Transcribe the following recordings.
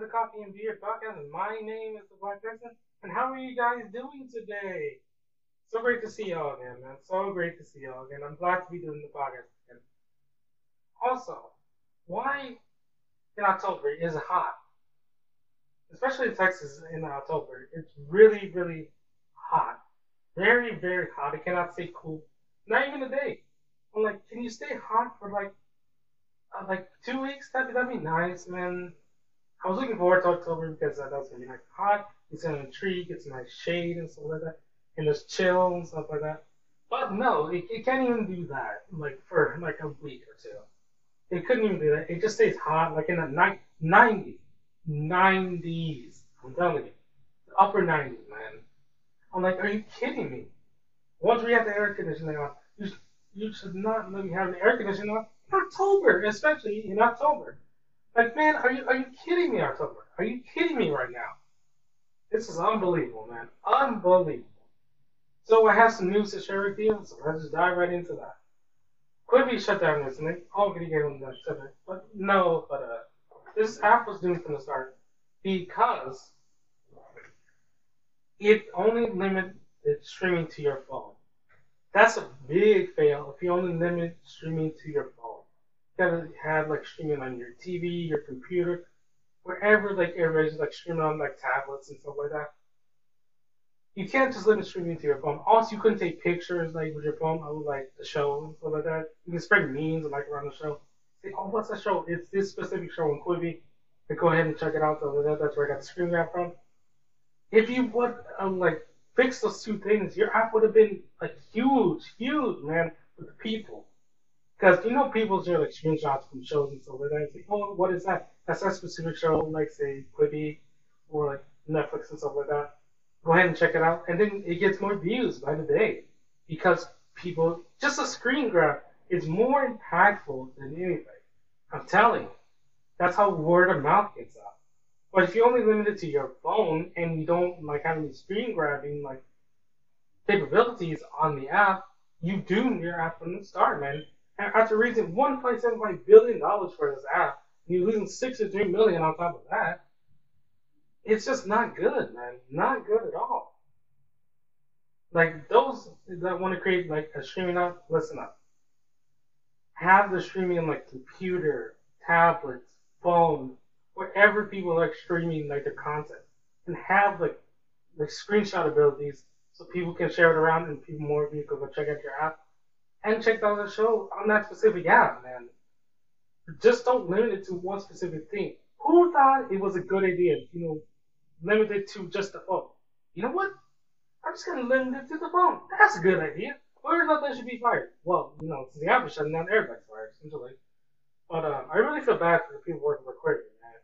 the Coffee and Beard Podcast. My name is the Black Person, and how are you guys doing today? So great to see y'all again, man. So great to see y'all again. I'm glad to be doing the podcast again. Also, why in October is it hot? Especially in Texas in October. It's really, really hot. Very, very hot. I cannot stay cool. Not even a day. I'm like, can you stay hot for like uh, like two weeks? That'd, that'd be nice, man. I was looking forward to October because uh, that's gonna be nice hot. It's in a tree, get some nice shade and stuff like that, and just chill and stuff like that. But no, it, it can't even do that. Like for like a week or two, it couldn't even do that. It just stays hot, like in the ni- 90, 90s. I'm telling you, the upper 90s, man. I'm like, are you kidding me? Once we have the air conditioning on, you, you should not let me have the air conditioning on in October, especially in October. Like, man, are you are you kidding me, October? Are you kidding me right now? This is unbelievable, man. Unbelievable. So I have some news to share with you, so let's just dive right into that. Quibi shut down recently. All video games that subject, but no, but uh, this app was doomed from the start because it only limited streaming to your phone. That's a big fail if you only limit streaming to your phone gotta have like streaming on your TV, your computer, wherever like everybody's like streaming on like tablets and stuff like that. You can't just limit streaming to your phone. Also, you couldn't take pictures like with your phone of like the show and stuff like that. You can spread memes like around the show. Say, oh, what's that show? It's this specific show on Quibi. And go ahead and check it out. So that's where I got the screen grab from. If you would um, like fix those two things, your app would have been like huge, huge, man, with the people. Because you know people share like screenshots from shows and stuff like that. It's like, oh, what is that? That's that specific show, like say Quibi or like Netflix and stuff like that. Go ahead and check it out, and then it gets more views by the day because people just a screen grab is more impactful than anything. I'm telling you, that's how word of mouth gets out. But if you only limit it to your phone and you don't like have any screen grabbing like capabilities on the app, you doom your app from the start, man after raising 1.75 billion dollars for this app, you're losing 63 million on top of that. It's just not good, man. Not good at all. Like those that want to create like a streaming app, listen up. Have the streaming on like computer, tablets, phone, wherever people like streaming like their content, and have like the screenshot abilities so people can share it around and people more people can check out your app and check out the show on that specific app, man. Just don't limit it to one specific thing. Who thought it was a good idea, you know, limit it to just the phone? You know what? I'm just gonna limit it to the phone. That's a good idea. Whoever thought that should be fired? Well, you know, since the app is shutting down, everybody's fired, essentially. But um, I really feel bad for the people working for Quibi, man.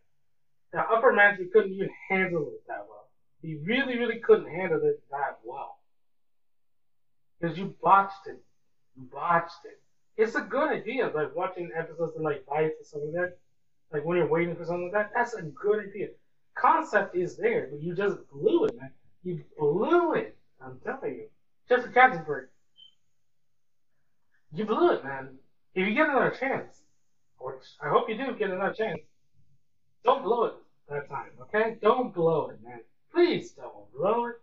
The upper management couldn't even handle it that well. He really, really couldn't handle it that well. Because you botched it botched it. It's a good idea, like watching episodes of like Bites or something like that. Like when you're waiting for something like that, that's a good idea. Concept is there, but you just blew it, man. You blew it. I'm telling you. Jeffrey Katzenberg. You blew it, man. If you get another chance, which I hope you do get another chance, don't blow it that time, okay? Don't blow it, man. Please don't blow it.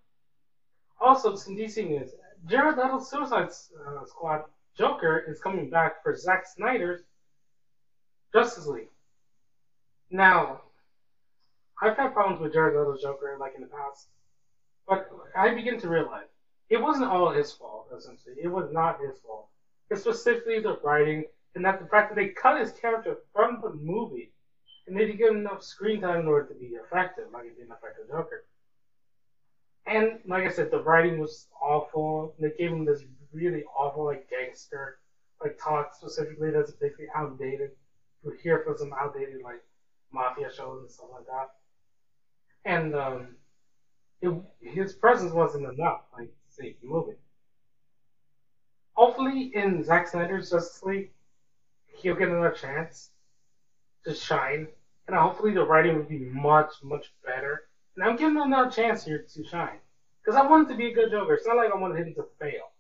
Also, some DC news. Jared Leto's Suicide uh, Squad Joker is coming back for Zack Snyder's Justice League. Now, I've had problems with Jared Leto's Joker like in the past, but I begin to realize it wasn't all his fault. Essentially, it was not his fault. It's specifically the writing and that the fact that they cut his character from the movie and they didn't give him enough screen time in order to be effective, like didn't affect the Joker. And like I said, the writing was awful. They gave him this really awful like gangster like talk specifically that's basically outdated. You hear from some outdated like mafia shows and stuff like that. And um, it, his presence wasn't enough like to save the movie. Hopefully, in Zack Snyder's Justice League, he'll get another chance to shine, and hopefully the writing will be much much better and I'm giving him another chance here to shine. Because I wanted to be a good Joker. It's not like I wanted him to fail.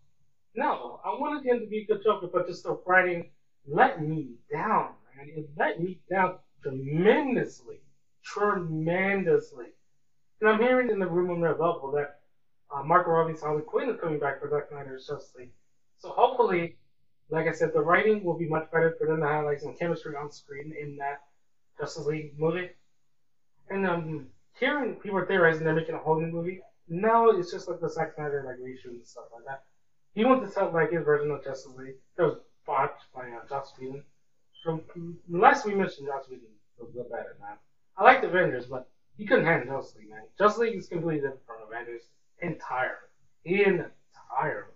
No, I wanted him to be a good Joker, but just the writing let me down, man. It let me down tremendously. tremendously. And I'm hearing in the rumor mill bubble that uh, Margot Robbie's Harley Quinn is coming back for Zack Snyder's Justice League. So hopefully, like I said, the writing will be much better for them to have like some chemistry on screen in that Justice League movie. And um, hearing people theorizing they're making a whole new movie, no, it's just like the Zack Snyder like reshoot and stuff like that. He wants to tell like his version of Justice League that was botched by uh, Joss Whedon. From last we mentioned Joss Whedon little better, man. I like the Avengers, but he couldn't handle Justice League, man. Justice League is completely different from Avengers entirely. Entirely.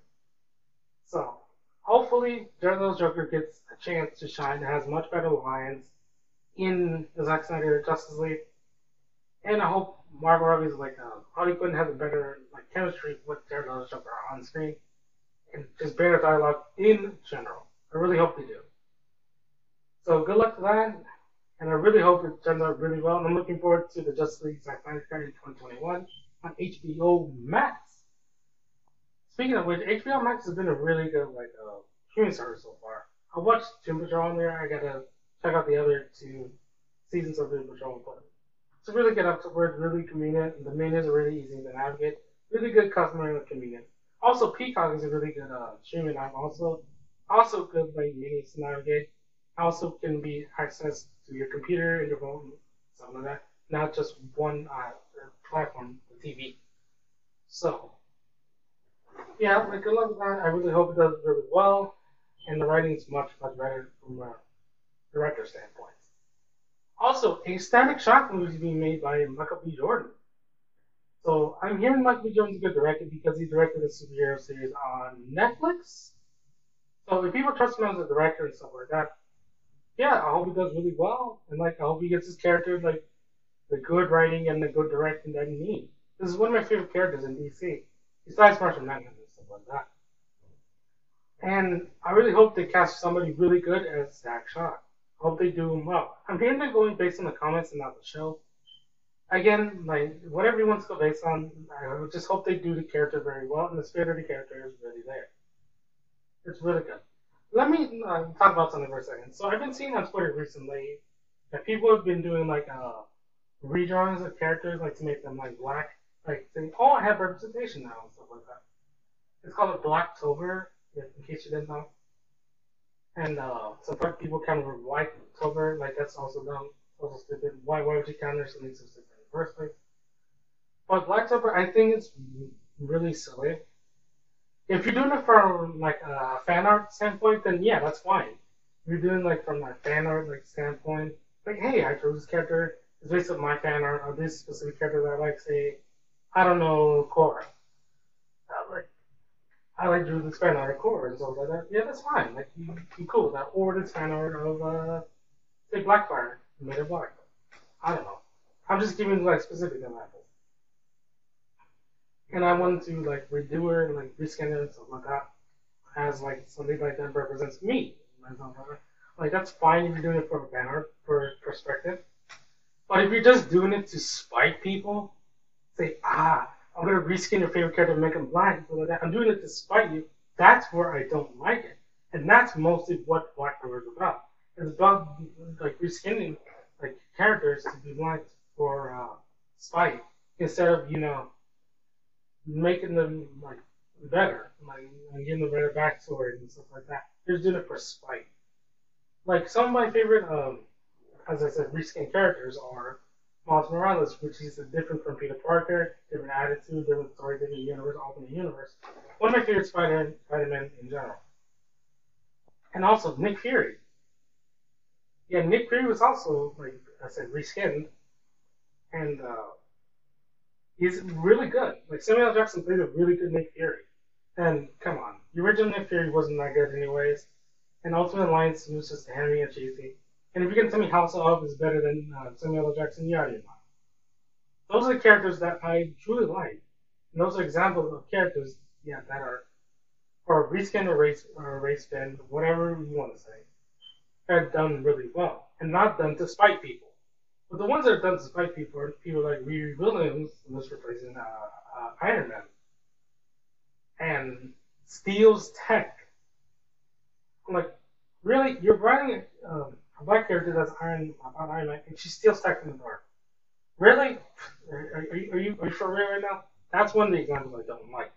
So, hopefully, Jared Joker gets a chance to shine and has much better lines in the Zack Snyder Justice League. And I hope Margot Robbie's like uh, Harley Quinn has a better like chemistry with Jared Joker on screen and just better dialogue in general. I really hope they do. So good luck to that, and I really hope it turns out really well. And I'm looking forward to the Justice League Cut in 2021 on HBO Max. Speaking of which, HBO Max has been a really good like uh, streaming service so far. I watched Doom Patrol on there. I gotta check out the other two seasons of Doom Patrol, but it's a really good where really convenient. The menus are really easy to navigate. Really good customer convenience. Also, Peacock is a really good uh, streaming app. Also, also good like menus to navigate. Also, can be accessed to your computer and your phone, something like that. Not just one uh, platform, the TV. So, yeah, like good luck with that. I really hope it does really well, and the writing is much much better from a director standpoint. Also, a Static Shock movie is being made by Michael B. Jordan. So I'm hearing Michael B. Jordan's a good director because he directed a superhero series on Netflix. So if people trust him as a director and stuff like that, yeah, I hope he does really well, and like I hope he gets his character like the good writing and the good directing that he needs. This is one of my favorite characters in DC, besides Martian Manhunter and stuff like that. And I really hope they cast somebody really good as Static Shock. Hope they do well. I'm they're going based on the comments and not the show. Again, like whatever you want to go based on, I just hope they do the character very well, and the spirit of the character is really there. It's really good. Let me uh, talk about something for a second. So I've been seeing on Twitter recently that people have been doing like uh, redrawings of characters, like to make them like black, like saying, "Oh, I have representation now" and stuff like that. It's called a Blacktober, in case you didn't know. And uh, some people kind of white cover, like that's also dumb, also stupid. Why, why would you counter something so stupid in the first place? But Blacktober, I think it's really silly. If you're doing it from like a fan art standpoint, then yeah, that's fine. If you're doing like from a fan art like standpoint, like hey, I chose this character. It's based on my fan art of this specific character that I like. Say, I don't know, Korra. Like I like drew this fan art of Korra and stuff like that. Yeah, that's fine. Like, you, you cool that. Or this fan art of, uh, say, Blackfire, made of black. I don't know. I'm just giving, like, specific examples. And I wanted to, like, redo her and, like, reskin it and stuff like that. As, like, something like that represents me. Like, that's fine if you're doing it from a art for perspective. But if you're just doing it to spite people, say, ah, I'm gonna reskin your favorite character and make him blind. like that. I'm doing it to spite you. That's where I don't like it, and that's mostly what Blacktober is about. It's about like reskinning like characters to be blind for uh, spite instead of you know making them like better, like and giving them better backstory and stuff like that. They're doing it for spite. Like some of my favorite, um, as I said, reskin characters are Miles Morales, which is different from Peter Parker, different attitude, different story, different universe, alternate universe. One of my favorite Spider-Man, Spider-Man in general. And also Nick Fury. Yeah, Nick Fury was also, like I said, reskinned. And uh, he's really good. Like Samuel Jackson played a really good Nick Fury. And come on, the original Nick Fury wasn't that good anyways. And Ultimate Alliance was just hammy and cheesy. And if you can tell me Hasselhoff is better than uh, Samuel L. Jackson, yeah, you're not. Those are the characters that I truly like. And those are examples of characters, yeah, that are, or reskin or race or race spin, whatever you want to say, are done really well and not done to spite people. But the ones that are done to spite people are people like Riri Williams, who's replacing uh, uh, Iron Man, and steals tech. I'm like, really? You're writing um, a black character that's Iron about Iron Man, and she's still stuck in the dark. Really? Are, are, you, are you are you for real right now? That's one of the examples I don't like.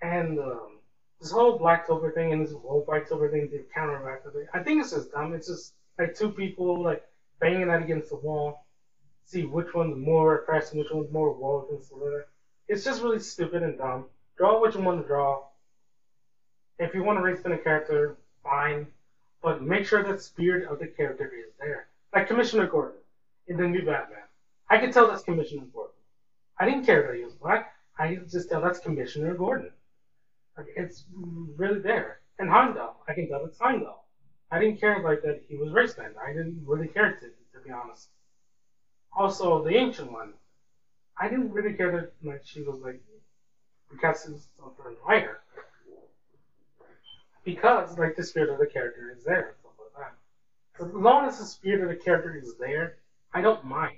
And um, this whole Blacktober thing and this whole Whitetober thing, the counteract of it, I think it's just dumb. It's just like two people like banging that against the wall, see which one's more oppressed and which one's more and stuff like that. It's just really stupid and dumb. Draw what you want to draw. If you want to race in a character, fine, but make sure the spirit of the character is there. Like Commissioner Gordon in the new Batman. I could tell that's Commissioner Gordon. I didn't care that he was black. I could just tell that's Commissioner Gordon. Like, it's really there. And Heimdall, I can tell it's Heimdall. I didn't care like that he was race banned. I didn't really care to, to be honest. Also, the ancient one, I didn't really care that like she was like because of her writer. Because like the spirit of the character is there and. As long as the spirit of the character is there, I don't mind.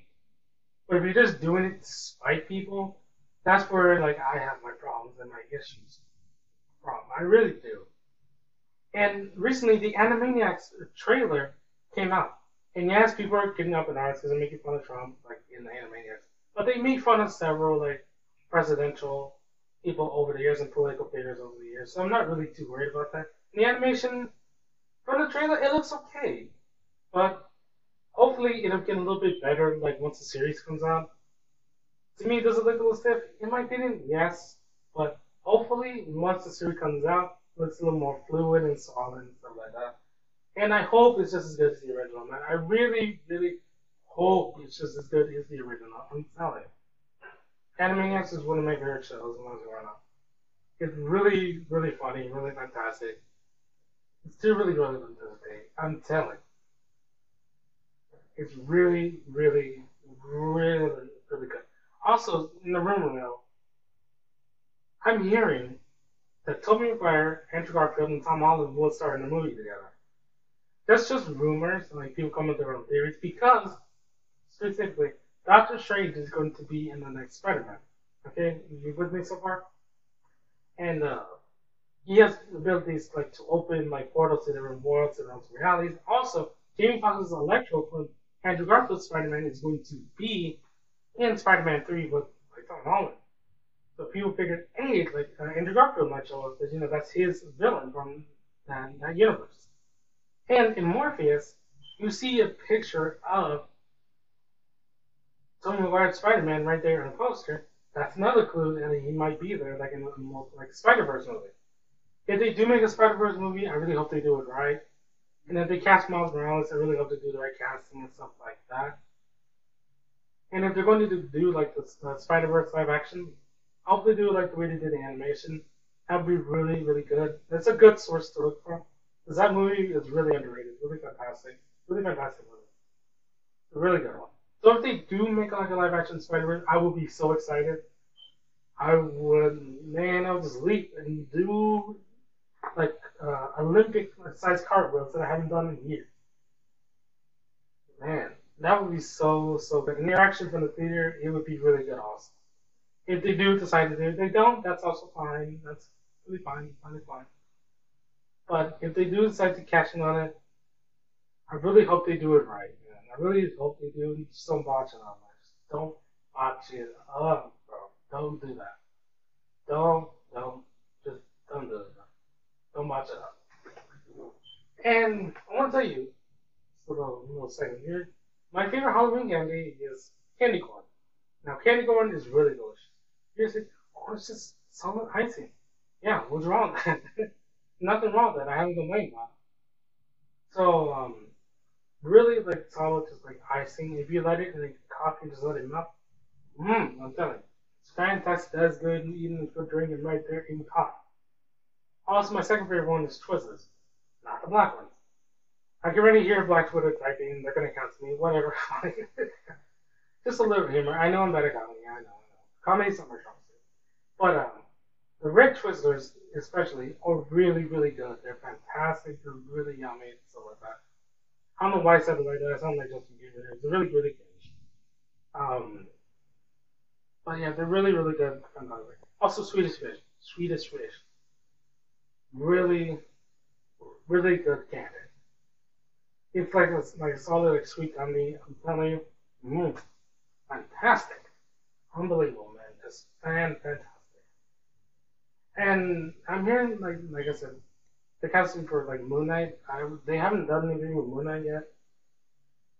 But if you're just doing it to spite people, that's where like I have my problems and my issues. Problem. I really do. And recently, the Animaniacs trailer came out. And yes, people are getting up in arms because they're making fun of Trump, like in the Animaniacs. But they made fun of several like presidential people over the years and political figures over the years. So I'm not really too worried about that. The animation from the trailer, it looks okay. But hopefully it'll get a little bit better like once the series comes out. To me, does it look a little stiff? In my opinion, yes. But hopefully once the series comes out, it looks a little more fluid and solid and stuff like that. And I hope it's just as good as the original, man. I really, really hope it's just as good as the original. I'm telling you. Animaniacs is one of my favorite shows when I was growing up. It's really, really funny, really fantastic. It's still really relevant to this day. I'm telling. It's really, really, really, really good. Also, in the rumor mill, I'm hearing that Tobey Maguire, Andrew Garfield, and Tom Holland will star in the movie together. That's just rumors, and like people come with their own theories, because specifically, Doctor Strange is going to be in the next Spider-Man. Okay, you with me so far? And uh, he has abilities like to open like portals to different worlds and other realities. Also, Jamie Foxx's Electro from Andrew Garfield's Spider-Man is going to be in Spider-Man 3 with like Tom Holland. So people figured, hey, like uh, Andrew Garfield might show up because you know that's his villain from that, that universe. And in Morbius, you see a picture of Tobey Maguire's Spider-Man right there in a poster. That's another clue that he might be there, like in like Spider-Verse movie. If they do make a Spider-Verse movie, I really hope they do it right. And if they cast Miles Morales, I really hope they do the right casting and stuff like that. And if they're going to do like the, the Spider-Verse live action, I hope they do it like the way they did the animation. That'd be really, really good. That's a good source to look for. Because that movie is really underrated, really fantastic. Really fantastic movie. A really good one. So if they do make like a live action Spider-Verse, I will be so excited. I would, man, I'll just leap and do like uh, Olympic sized cartwheels that I haven't done in years. Man, that would be so so good. And the reaction from the theater, it would be really good also. If they do decide to do it, they don't, that's also fine. That's really fine, fine, fine. But if they do decide to cash in on it, I really hope they do it right, man. I really hope they do. Just don't botch it. Just don't botch it up, bro. Don't do that. Don't, don't, just don't do it. Up. And I want to tell you, little, little second here. My favorite Halloween candy is candy corn. Now, candy corn is really delicious. Here's it. Oh, it's just solid icing. Yeah, what's wrong? Nothing wrong with that. I haven't complained about. So, um, really like solid, just like icing. If you let it in the coffee, just let it melt. Mmm, I'm telling you. It's fantastic. That's good. Even if you're drinking right there in coffee. Also, my second favorite one is Twizzlers, not the black ones. I can already hear Black Twitter typing. They're gonna count to me. Whatever. Just a little humor. I know I'm better comedy. I know. I know. Comedy's not my strong suit. But um, the red Twizzlers, especially, are really, really good. They're fantastic. They're really yummy and stuff like that. I don't know why I said it like that. I sound like Justin Bieber. They're really, really good. Um, but yeah, they're really, really good. Also, Swedish fish. Swedish fish really, really good candy. It's like a, like a solid, like sweet candy. I'm telling you, mm, fantastic, unbelievable, man, just fan fantastic. And I'm hearing, like like I said, the casting for like Moon Knight. I, they haven't done anything with Moon Knight yet.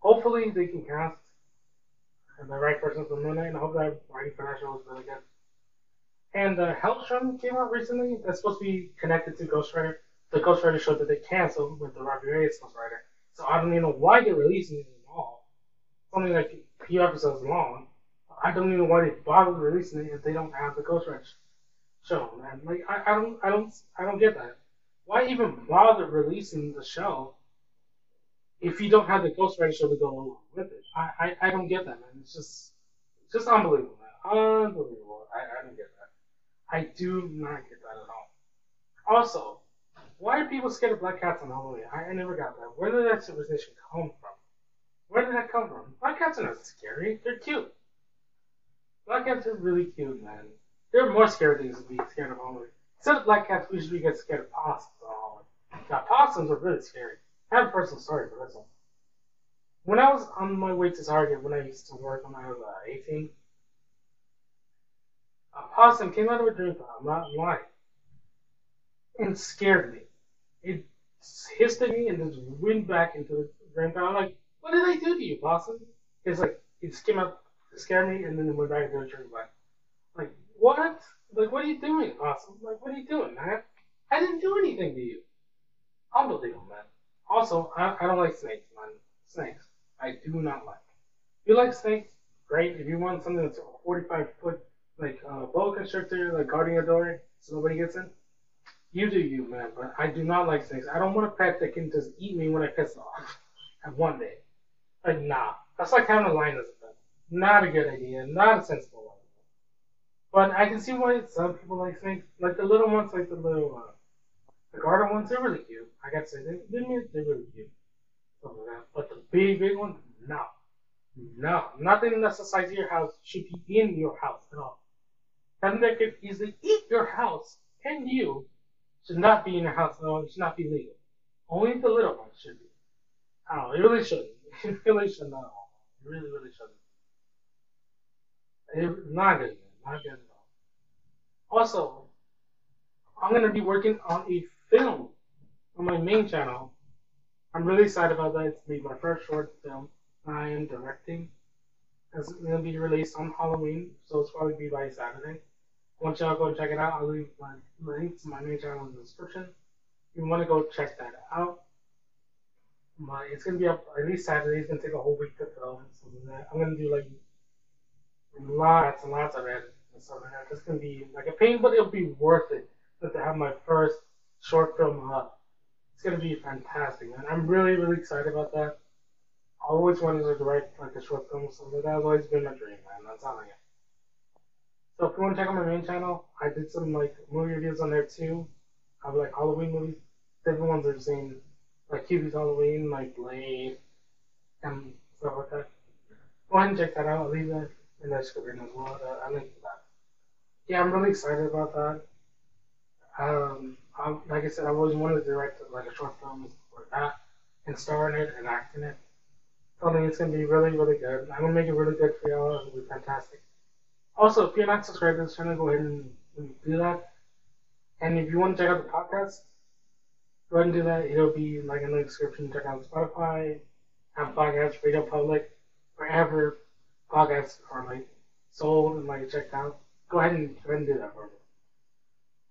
Hopefully, they can cast the right person for Moon Knight, and I hope that that show is really good. And uh, Helstrom came out recently. That's supposed to be connected to Ghost Rider. The Ghost Rider show that they canceled with the Robbie Reyes Ghost Rider. So I don't even know why they're releasing it at all. It's only like a few episodes long. I don't even know why they bothered releasing it if they don't have the Ghost Rider show, man. Like I, I don't I don't I don't get that. Why even bother releasing the show if you don't have the Ghost Rider show to go along with it? I, I, I don't get that, man. It's just it's just unbelievable, man. Unbelievable. I, I don't get that. I do not get that at all. Also, why are people scared of black cats on Halloween? I, I never got that. Where did that superstition come from? Where did that come from? Black cats are not scary. They're cute. Black cats are really cute, man. There are more scary things to be scared of Halloween. Instead of black cats, we should be get scared of possums on Halloween. Now, possums are really scary. I have a personal story for this one. When I was on my way to Target when I used to work when I was uh, 18, a possum came out of a dream I'm not lying, and scared me. It hissed at me and just went back into the dream. I'm like, what did I do to you, possum? It's like, it just came out to scare me and then it went back into the dream. Like, like, what? Like, what are you doing, possum? Like, what are you doing, man? I didn't do anything to you. Unbelievable, man. Also, I, I don't like snakes, man. Snakes. I do not like. If you like snakes, great. If you want something that's a 45 foot, like, uh, boa constrictor, like guarding your door so nobody gets in, you do you, man. But I do not like snakes. I don't want a pet that can just eat me when I piss off. At one day. Like, nah. That's like having a lion as a pet. Not a good idea. Not a sensible one. But I can see why some people like snakes. Like the little ones, like the little, uh, the garter ones, they're really cute. I gotta say, they, they're, they're really cute. Like. But the big, big ones, no. No. Nothing that's the size of your house should be in your house at all. Something that could easily eat your house and you should not be in your house alone. It should not be legal. Only the little ones should be. I don't know. It really shouldn't. It really shouldn't. It really, really shouldn't. It, not good. Not good at all. Also, I'm going to be working on a film on my main channel. I'm really excited about that. It's going to be my first short film I am directing. It's going to be released on Halloween, so it's probably be by Saturday. Once y'all go check it out, I'll leave my link to my main channel in the description. If you want to go check that out, my it's gonna be up at least Saturday. It's gonna take a whole week to film. So I'm gonna do like lots and lots of editing and stuff like that. It's gonna be like a pain, but it'll be worth it to have my first short film up. It's gonna be fantastic, and I'm really, really excited about that. I always wanted to direct like a short film, so that has always been my dream, man. That's all I get. So if you want to check out my main channel, I did some like movie reviews on there too. I have like Halloween movies. Different ones I've seen, like Hubie's Halloween, like Blade, and stuff like that. Go ahead and check that out. I'll leave that in the description as well. Uh, I link to that. Yeah, I'm really excited about that. Um, I, like I said, I've always wanted to direct like a short film like that and star in it and act in it. So I think it's gonna be really, really good. I'm gonna make it really good for y'all. It'll be fantastic. Also, if you're not subscribed to this channel, go ahead and, and do that. And if you want to check out the podcast, go ahead and do that. It'll be like in the description. Check out Spotify, Apple Podcasts, Radio Public, wherever podcasts are like sold and like checked out. Go ahead and go ahead and do that for me.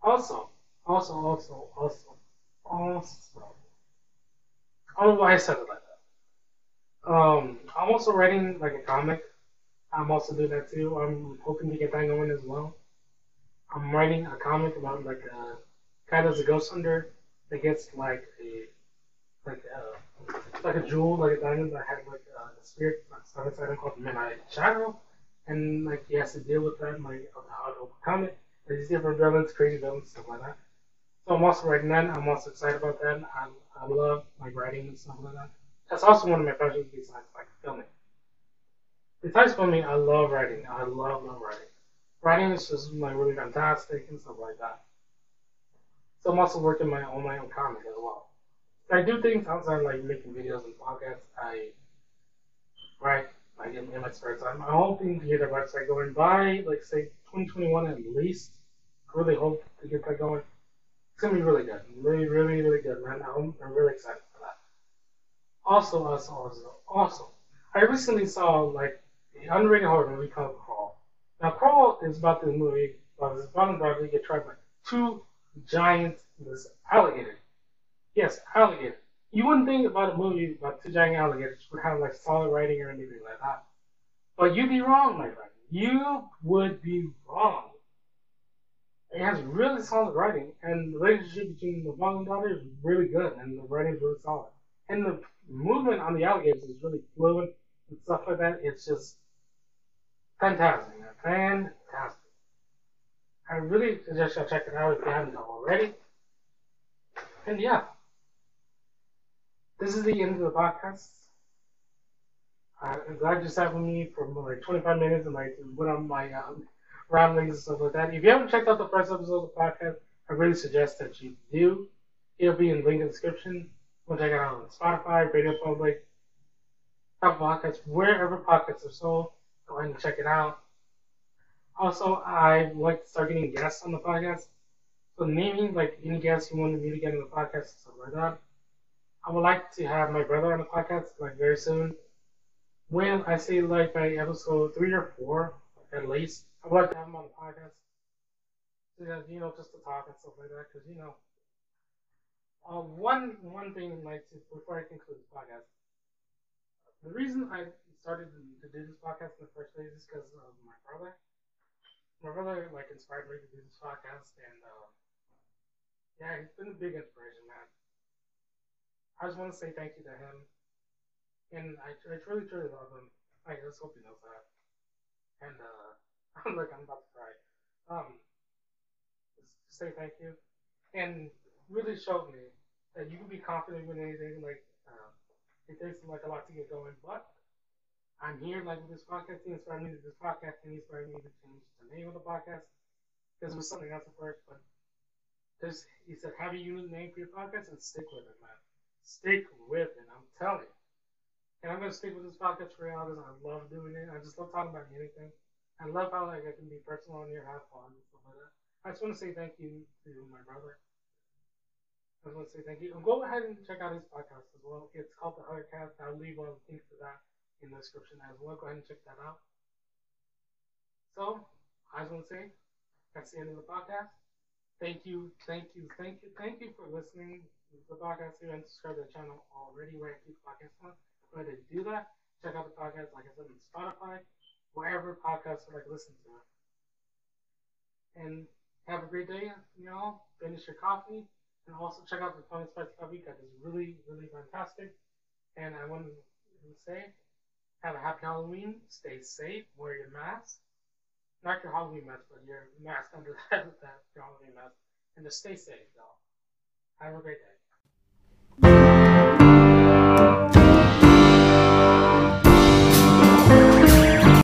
Also, also, also, also, also. I don't know why I said it like that. Um, I'm also writing like a comic. I'm also doing that too. I'm hoping to get that going as well. I'm writing a comic about like a guy that's a ghost hunter that gets like a like a like a jewel, like a diamond that has like uh, a spirit stuff inside called Midnight Shadow, and like he has to deal with that, like how to overcome it. There's different villains, crazy villains, stuff like that. So I'm also writing that. I'm also excited about that. I, I love like writing and stuff like that. That's also one of my passions besides like filming. Besides filming, I love writing. I love love writing. Writing is just like really fantastic and stuff like that. So I'm also working my on my own comic as well. I do things outside like making videos and podcasts. I write like in, in my spare time. I'm hoping to get a website going by like say 2021 at least. I really hope to get that going. It's gonna be really good, really, really, really good, man. I'm, I'm really excited for that. Also, also, also, also, I recently saw like an underrated horror movie called Crawl. Now, Crawl is about this movie about uh, this bottom dog get trapped by two giant this alligator. Yes, alligator. You wouldn't think about a movie about two giant alligators would have like solid writing or anything like that. But you'd be wrong, my friend. You would be wrong. It has really solid writing, and the relationship between the mom and daughter is really good, and the writing is really solid. And the movement on the alligators is really fluid and stuff like that. It's just fantastic. Fantastic. I really suggest you check it out if you haven't already. And yeah, this is the end of the podcast. I'm glad you sat with me for like 25 minutes and like went on my um, ramblings and stuff like that. If you haven't checked out the first episode of the podcast, I really suggest that you do. It'll be in the link in the description. Go check it out on Spotify, Radio Public, Apple Podcasts, wherever podcasts are sold. Go ahead and check it out. Also, I like to start getting guests on the podcast. So naming like any guests you wanted me to get on the podcast stuff like that. I would like to have my brother on the podcast like very soon. When I say like by episode three or four at least, I would like to have him on the podcast. So, you know, just to talk and stuff like that, because you know. Uh, one one thing like to, before I conclude the podcast, the reason I started to, do this podcast in the first place is because of my brother. My brother like inspired me to do this podcast, and uh, yeah, he's been a big inspiration, man. I just want to say thank you to him, and I, I truly, truly love him. I just hope he knows that. And uh, I'm like I'm about to cry. Um, say thank you, and really showed me that you can be confident with anything. Like uh, it takes like a lot to get going, but I'm here like with this podcast. He inspired me to this podcast, and inspired me to change the name of the podcast because it was something else at first. But there's, he said, have a unique name for your podcast and stick with it, man. Stick with it. I'm telling you. And I'm gonna stick with this podcast for because I love doing it. I just love talking about anything. I love how like I can be personal on here, have fun and stuff like that. I just want to say thank you to my brother. I just want to say thank you. And go ahead and check out his podcast as well. It's called the Cast. I'll leave a link to that in the description as well. Go ahead and check that out. So, I just want to say that's the end of the podcast. Thank you, thank you, thank you, thank you for listening to the podcast here and subscribe to the channel already where I keep podcasts on. Go ahead and do that. Check out the podcast, like I said, on Spotify, wherever podcasts are like listen to. And have a great day, you know. Finish your coffee. And also check out the Spicy Coffee because it's really, really fantastic. And I want to say, have a happy Halloween. Stay safe. Wear your mask. Not your Halloween mask, but your mask under that, that Halloween mask. And just stay safe, y'all. Have a great day.